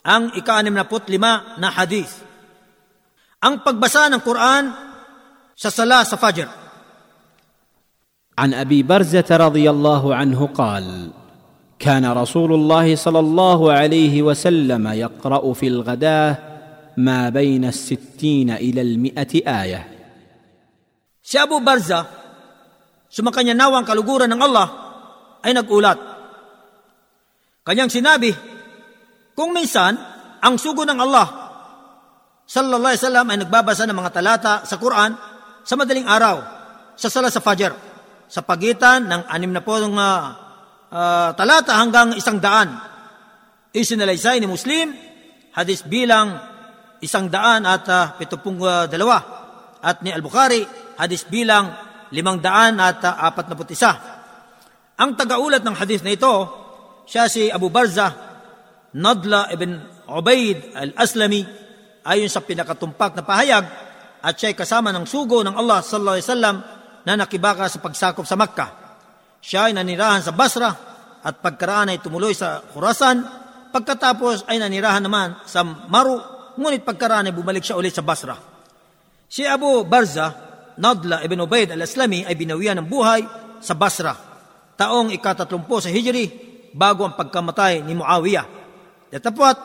ang ika-anim na lima na hadith. Ang pagbasa ng Quran sa sala sa Fajr. عن ابي برزه رضي الله عنه قال كان رسول الله صلى الله عليه وسلم يقرا في الغداه ما بين الستين الى المئه ايه Si Abu Barza, sumakanya nawang kaluguran ng Allah, ay nagulat. Kanyang sinabi, kung minsan, ang sugo ng Allah, sallallahu alaihi wasallam ay nagbabasa ng mga talata sa Quran sa madaling araw, sa sala sa Fajr, sa pagitan ng anim na pong uh, uh, talata hanggang isang daan. Isinalaysay ni Muslim, hadis bilang isang daan at uh, pitupong uh, dalawa. At ni Al-Bukhari, hadis bilang limang daan at uh, apat na isa. Ang tagaulat ng hadis na ito, siya si Abu Barza, Nadla ibn Ubaid al-Aslami, ayon sa pinakatumpak na pahayag, at siya ay kasama ng sugo ng Allah sallallahu alaihi wasallam na nakibaka sa pagsakop sa Makkah. Siya ay nanirahan sa Basra at pagkaraan ay tumuloy sa Khurasan, pagkatapos ay nanirahan naman sa Maru, ngunit pagkaraan ay bumalik siya ulit sa Basra. Si Abu Barza, Nadla ibn Ubaid al-Aslami ay binawian ng buhay sa Basra, taong ikatatlumpo sa Hijri, bago ang pagkamatay ni Muawiyah. Datapot,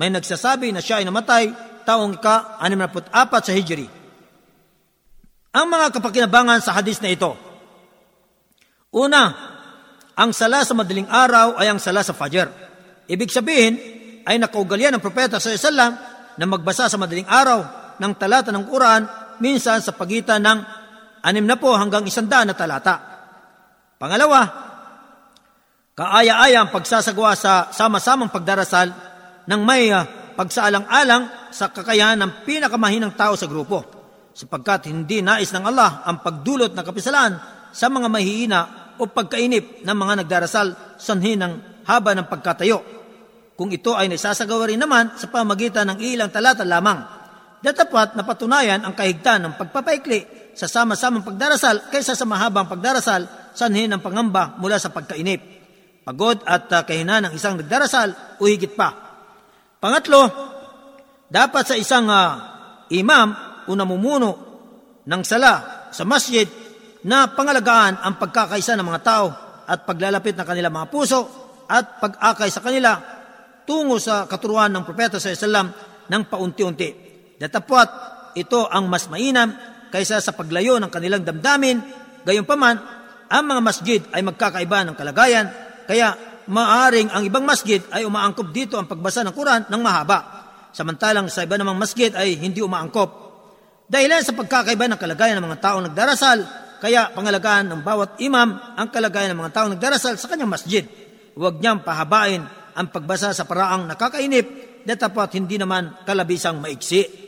may nagsasabi na siya ay namatay taong ika-64 sa Hijri. Ang mga kapakinabangan sa hadis na ito. Una, ang sala sa madaling araw ay ang sala sa Fajr. Ibig sabihin ay nakaugalyan ng propeta sa Islam na magbasa sa madaling araw ng talata ng Quran minsan sa pagitan ng anim na po hanggang isandaan na talata. Pangalawa, kaaya-aya ang pagsasagawa sa sama-samang pagdarasal ng may uh, pagsaalang-alang sa kakayahan ng pinakamahinang tao sa grupo sapagkat hindi nais ng Allah ang pagdulot ng kapisalan sa mga mahihina o pagkainip ng mga nagdarasal sanhin ng haba ng pagkatayo. Kung ito ay naisasagawa rin naman sa pamagitan ng ilang talata lamang, datapat na patunayan ang kahigtan ng pagpapaikli sa sama-samang pagdarasal kaysa sa mahabang pagdarasal sanhin ng pangamba mula sa pagkainip, pagod at uh, kahinaan ng isang nagdarasal o higit pa. Pangatlo, dapat sa isang uh, imam o namumuno ng sala sa masjid na pangalagaan ang pagkakaisa ng mga tao at paglalapit ng kanilang mga puso at pag-akay sa kanila tungo sa katuruan ng propeta sa Islam ng paunti-unti. Datapwat, ito ang mas mainam kaysa sa paglayo ng kanilang damdamin, gayunpaman, ang mga masjid ay magkakaiba ng kalagayan, kaya maaring ang ibang masjid ay umaangkop dito ang pagbasa ng Quran ng mahaba, samantalang sa iba namang masjid ay hindi umaangkop Dahilan sa pagkakaiba ng kalagayan ng mga taong nagdarasal, kaya pangalagaan ng bawat imam ang kalagayan ng mga taong nagdarasal sa kanyang masjid. Huwag niyang pahabain ang pagbasa sa paraang nakakainip na tapat hindi naman kalabisang maiksi.